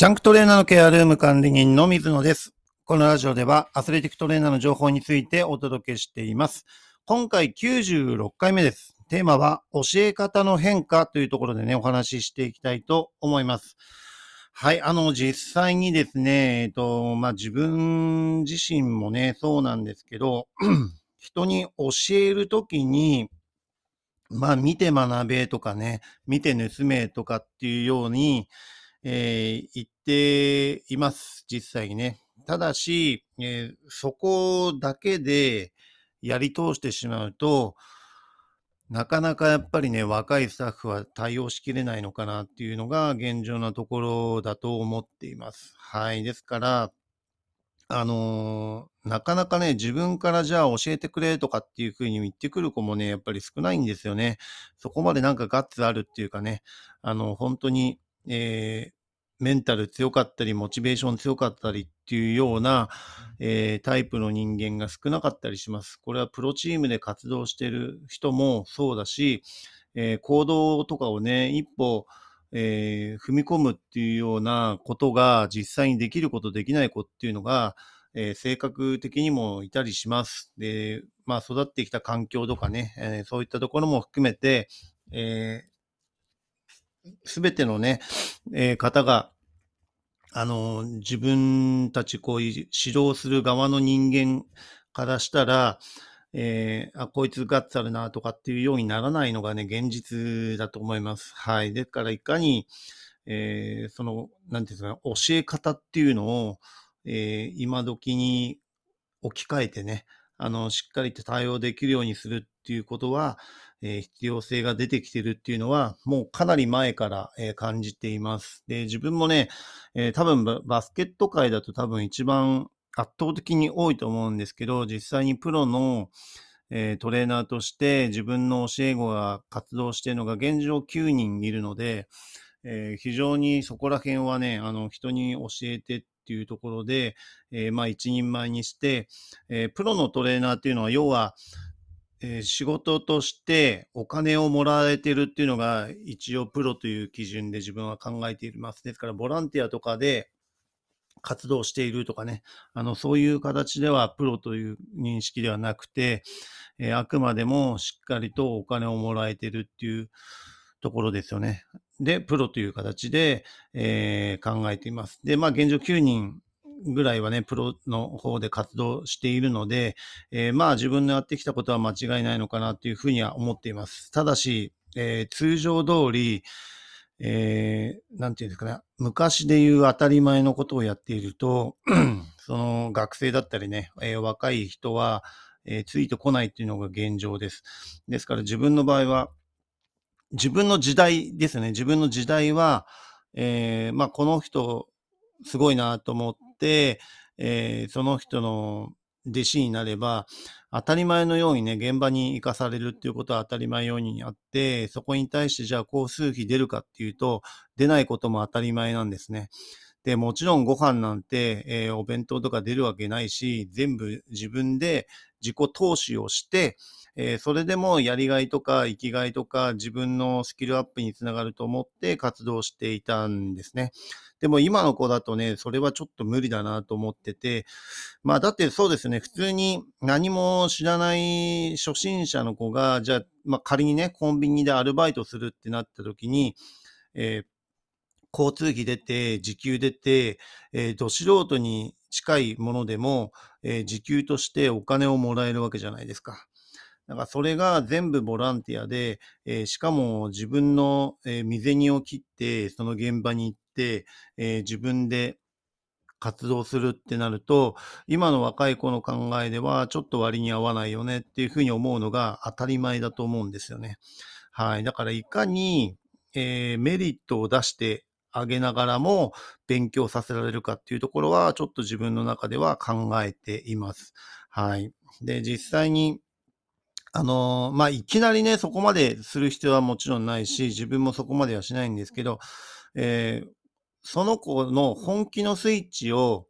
ジャンクトレーナーのケアルーム管理人の水野です。このラジオではアスレティックトレーナーの情報についてお届けしています。今回96回目です。テーマは教え方の変化というところでね、お話ししていきたいと思います。はい、あの、実際にですね、えっと、まあ、自分自身もね、そうなんですけど、人に教えるときに、まあ、見て学べとかね、見て盗めとかっていうように、えー、言っています、実際にね。ただし、えー、そこだけでやり通してしまうと、なかなかやっぱりね、若いスタッフは対応しきれないのかなっていうのが現状なところだと思っています。はい。ですから、あのー、なかなかね、自分からじゃあ教えてくれとかっていうふうに言ってくる子もね、やっぱり少ないんですよね。そこまでなんかガッツあるっていうかね、あの、本当に、えー、メンタル強かったり、モチベーション強かったりっていうような、えー、タイプの人間が少なかったりします。これはプロチームで活動してる人もそうだし、えー、行動とかをね、一歩、えー、踏み込むっていうようなことが実際にできることできない子っていうのが、えー、性格的にもいたりします。で、まあ育ってきた環境とかね、えー、そういったところも含めて、えすべてのね、え方が、あの、自分たちこういう指導する側の人間からしたら、えー、あ、こいつガッツあるなとかっていうようにならないのがね、現実だと思います。はい。ですから、いかに、えー、その、なんていうんですか、教え方っていうのを、えー、今時に置き換えてね、あの、しっかりと対応できるようにするっていうことは、え、必要性が出てきてるっていうのは、もうかなり前から、感じています。で、自分もね、え、多分バスケット界だと多分一番圧倒的に多いと思うんですけど、実際にプロの、トレーナーとして自分の教え子が活動しているのが現状9人いるので、非常にそこら辺はね、あの、人に教えてっていうところで、まあ一人前にして、え、プロのトレーナーっていうのは、要は、えー、仕事としてお金をもらえてるっていうのが一応プロという基準で自分は考えています。ですからボランティアとかで、活動しているとかね、あの、そういう形ではプロという認識ではなくて、えー、あくまでもしっかりとお金をもらえてるっていうところですよね。で、プロという形で、えー、考えています。で、まあ、現状9人ぐらいはね、プロの方で活動しているので、えー、まあ、自分のやってきたことは間違いないのかなというふうには思っています。ただし、えー、通常通り、えー、なんていうんですかね、昔で言う当たり前のことをやっていると、その学生だったりね、えー、若い人は、えー、ついてこないっていうのが現状です。ですから自分の場合は、自分の時代ですね、自分の時代は、えー、まあこの人すごいなと思って、えー、その人の弟子になれば、当たり前のようにね、現場に行かされるっていうことは当たり前ようにあって、そこに対してじゃあ交通費出るかっていうと、出ないことも当たり前なんですね。で、もちろんご飯なんて、えー、お弁当とか出るわけないし、全部自分で自己投資をして、えー、それでもやりがいとか生きがいとか自分のスキルアップにつながると思って活動していたんですね。でも今の子だとね、それはちょっと無理だなと思ってて、まあだってそうですね、普通に何も知らない初心者の子が、じゃあ、まあ仮にね、コンビニでアルバイトするってなった時に、えー交通費出て、時給出て、えー、ど素人に近いものでも、えー、時給としてお金をもらえるわけじゃないですか。だからそれが全部ボランティアで、えー、しかも自分の、えー、身銭を切って、その現場に行って、えー、自分で活動するってなると、今の若い子の考えではちょっと割に合わないよねっていうふうに思うのが当たり前だと思うんですよね。はい。だからいかに、えー、メリットを出してあげながらも勉強させられるかっていうところはちょっと自分の中では考えています。はい。で、実際にあの、まあ、いきなりね、そこまでする必要はもちろんないし、自分もそこまではしないんですけど、えー、その子の本気のスイッチを、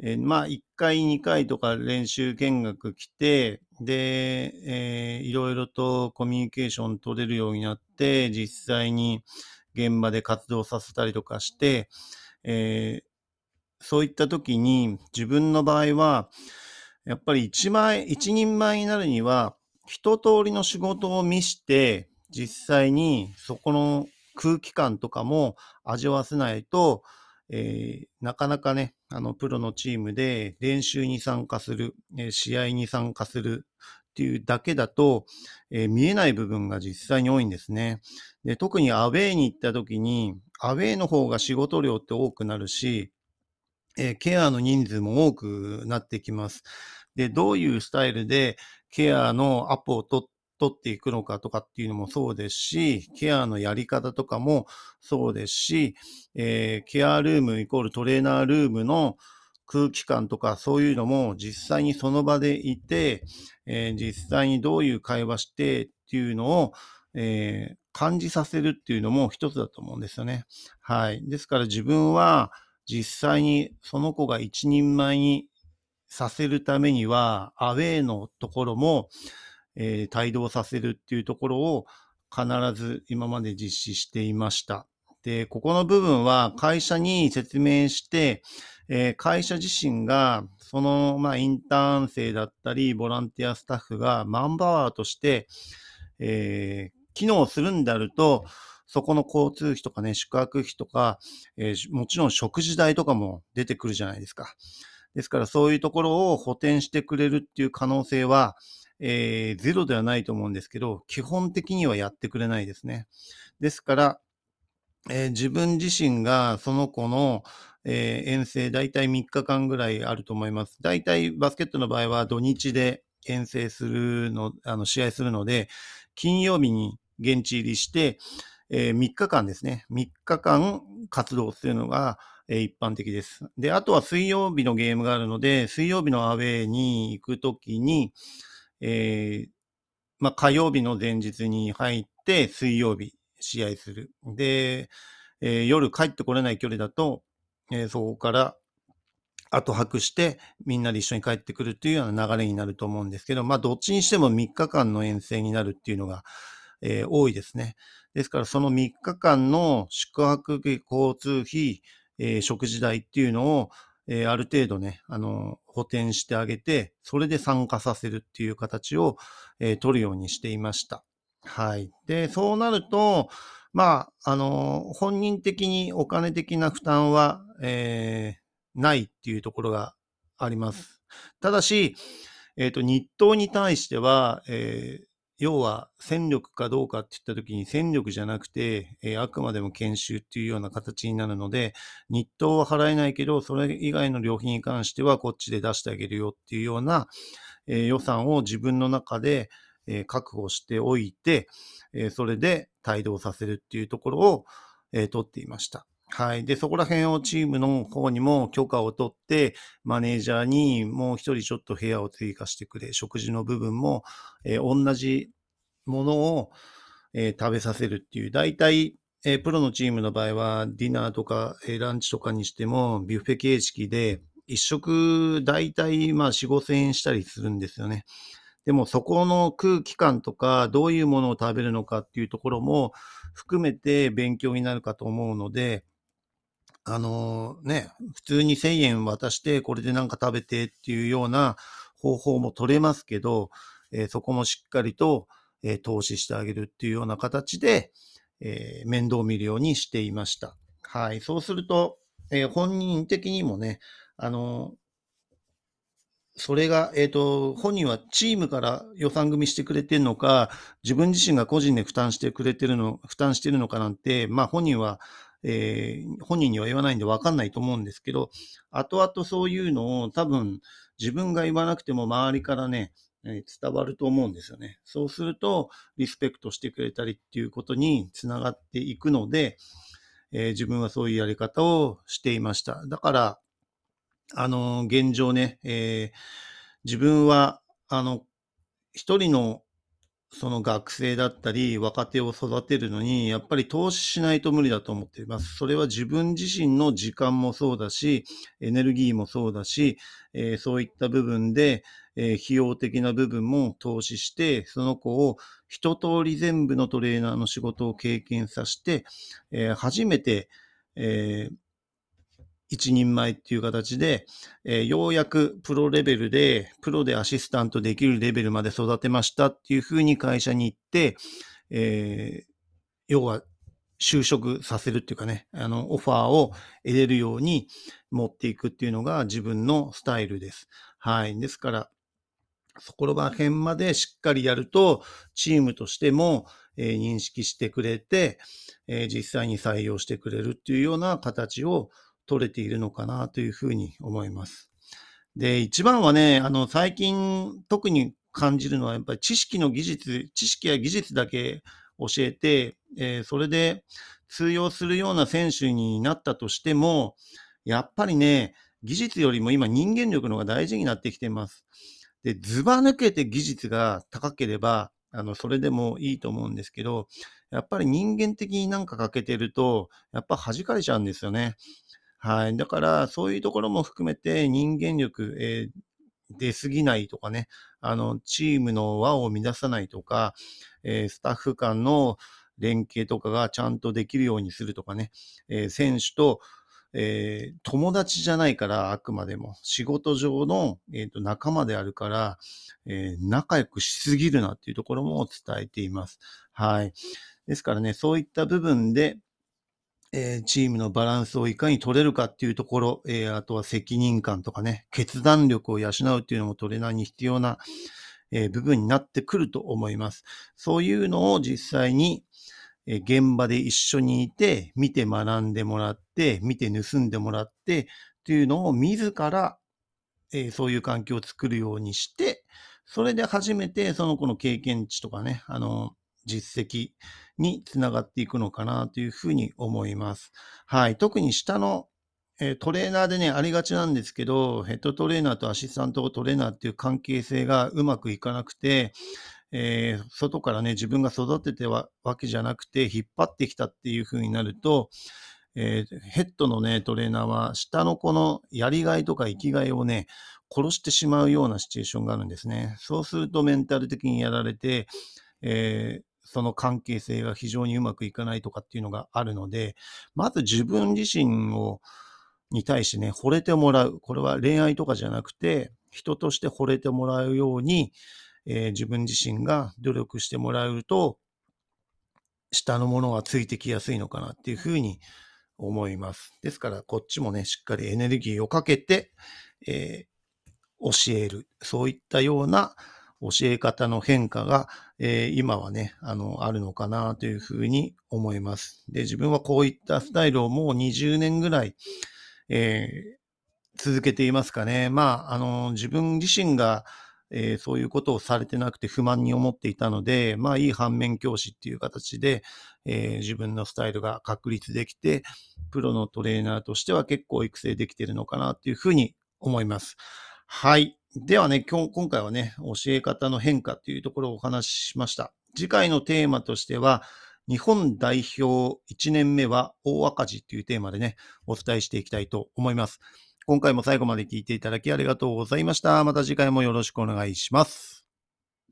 えー、まあ、1回、2回とか練習見学来て、で、えー、いろいろとコミュニケーション取れるようになって、実際に現場で活動させたりとかして、えー、そういった時に自分の場合は、やっぱり一枚、一人前になるには、一通りの仕事を見して、実際にそこの空気感とかも味わわせないと、えー、なかなかね、あの、プロのチームで練習に参加する、え、試合に参加するっていうだけだと、えー、見えない部分が実際に多いんですね。で、特にアウェーに行った時に、アウェーの方が仕事量って多くなるし、えケアの人数も多くなってきます。で、どういうスタイルでケアのアポを取取っていくのかとかっていうのもそうですし、ケアのやり方とかもそうですし、えー、ケアルームイコールトレーナールームの空気感とかそういうのも実際にその場でいて、えー、実際にどういう会話してっていうのを、えー、感じさせるっていうのも一つだと思うんですよね。はい。ですから自分は実際にその子が一人前にさせるためには、アウェイのところも、えー、帯同させるっていうところを必ず今まで実施していました。で、ここの部分は会社に説明して、えー、会社自身が、その、まあ、インターン生だったり、ボランティアスタッフがマンパワーとして、えー、機能するんであると、そこの交通費とかね、宿泊費とか、えー、もちろん食事代とかも出てくるじゃないですか。ですからそういうところを補填してくれるっていう可能性は、えー、ゼロではないと思うんですけど、基本的にはやってくれないですね。ですから、えー、自分自身がその子の、えー、遠征大体3日間ぐらいあると思います。大体バスケットの場合は土日で遠征するの、あの試合するので、金曜日に現地入りして、えー、3日間ですね。3日間活動するのが、え一般的です。で、あとは水曜日のゲームがあるので、水曜日のアウェーに行くときに、えー、まあ、火曜日の前日に入って、水曜日試合する。で、えー、夜帰ってこれない距離だと、えー、そこから後泊してみんなで一緒に帰ってくるっていうような流れになると思うんですけど、まあどっちにしても3日間の遠征になるっていうのが、えー、多いですね。ですからその3日間の宿泊費、交通費、えー、食事代っていうのを、えー、ある程度ね、あの、補填してあげて、それで参加させるっていう形を、えー、取るようにしていました。はい。で、そうなると、まあ、あの、本人的にお金的な負担は、えー、ないっていうところがあります。ただし、えっ、ー、と、日当に対しては、えー、要は戦力かどうかって言った時に戦力じゃなくて、えー、あくまでも研修っていうような形になるので、日当は払えないけど、それ以外の料品に関してはこっちで出してあげるよっていうような、えー、予算を自分の中で、えー、確保しておいて、えそれで帯同させるっていうところを、え取っていました。はい。で、そこら辺をチームの方にも許可を取って、マネージャーにもう一人ちょっと部屋を追加してくれ、食事の部分も、えー、同じものを、えー、食べさせるっていう、大体、えー、プロのチームの場合は、ディナーとか、えー、ランチとかにしても、ビュッフェ形式で、一食、大体、まあ、4、5千円したりするんですよね。でも、そこの空気感とか、どういうものを食べるのかっていうところも含めて勉強になるかと思うので、あのね、普通に1000円渡して、これでなんか食べてっていうような方法も取れますけど、えー、そこもしっかりと、えー、投資してあげるっていうような形で、えー、面倒見るようにしていました。はい。そうすると、え本人的にもね、あのそれが、えっ、と、本人はチームから予算組してくれてるのか、自分自身が個人で負担してくれてるの、負担してるのかなんて、まあ本人はえー、本人には言わないんで分かんないと思うんですけど、後々そういうのを多分自分が言わなくても周りからね、え伝わると思うんですよね。そうすると、リスペクトしてくれたりっていうことにつながっていくので、えー、自分はそういうやり方をしていました。だから、あの、現状ね、えー、自分は、あの、一人のその学生だったり、若手を育てるのに、やっぱり投資しないと無理だと思っています。それは自分自身の時間もそうだし、エネルギーもそうだし、えー、そういった部分で、えー、費用的な部分も投資して、その子を一通り全部のトレーナーの仕事を経験させて、えー、初めて、え一人前っていう形で、えー、ようやくプロレベルで、プロでアシスタントできるレベルまで育てましたっていうふうに会社に行って、えー、要は就職させるっていうかね、あの、オファーを得れるように持っていくっていうのが自分のスタイルです。はい。ですから、そこら辺までしっかりやると、チームとしても、えー、認識してくれて、え、実際に採用してくれるっていうような形を取れているのかなというふうに思います。で、一番はね、あの、最近特に感じるのは、やっぱり知識の技術、知識や技術だけ教えて、えー、それで通用するような選手になったとしても、やっぱりね、技術よりも今人間力の方が大事になってきています。で、ずば抜けて技術が高ければ、あの、それでもいいと思うんですけど、やっぱり人間的になんか欠けてると、やっぱ弾かれちゃうんですよね。はい。だから、そういうところも含めて人間力、えー、出すぎないとかね、あの、チームの輪を乱さないとか、えー、スタッフ間の連携とかがちゃんとできるようにするとかね、えー、選手と、えー、友達じゃないから、あくまでも。仕事上の、えーと、仲間であるから、えー、仲良くしすぎるなっていうところも伝えています。はい。ですからね、そういった部分で、えー、チームのバランスをいかに取れるかっていうところ、えー、あとは責任感とかね、決断力を養うっていうのもトレーナーに必要な、えー、部分になってくると思います。そういうのを実際に、え現場で一緒にいて、見て学んでもらって、見て盗んでもらって、っていうのを自ら、えそういう環境を作るようにして、それで初めてその子の経験値とかね、あの、実績につながっていくのかなというふうに思います。はい。特に下のえトレーナーでね、ありがちなんですけど、ヘッドトレーナーとアシスタントトレーナーっていう関係性がうまくいかなくて、えー、外からね、自分が育ててはわけじゃなくて、引っ張ってきたっていう風になると、えー、ヘッドのね、トレーナーは、下の子のやりがいとか生きがいをね、殺してしまうようなシチュエーションがあるんですね。そうするとメンタル的にやられて、えー、その関係性が非常にうまくいかないとかっていうのがあるので、まず自分自身を、に対してね、惚れてもらう。これは恋愛とかじゃなくて、人として惚れてもらうように、えー、自分自身が努力してもらうと、下のものがついてきやすいのかなっていうふうに思います。ですから、こっちもね、しっかりエネルギーをかけて、えー、教える。そういったような教え方の変化が、えー、今はね、あの、あるのかなというふうに思います。で、自分はこういったスタイルをもう20年ぐらい、えー、続けていますかね。まあ、あの、自分自身が、えー、そういうことをされてなくて不満に思っていたので、まあいい反面教師っていう形で、えー、自分のスタイルが確立できて、プロのトレーナーとしては結構育成できているのかなっていうふうに思います。はい。ではね、今日、今回はね、教え方の変化っていうところをお話ししました。次回のテーマとしては、日本代表1年目は大赤字っていうテーマでね、お伝えしていきたいと思います。今回も最後まで聞いていただきありがとうございました。また次回もよろしくお願いします。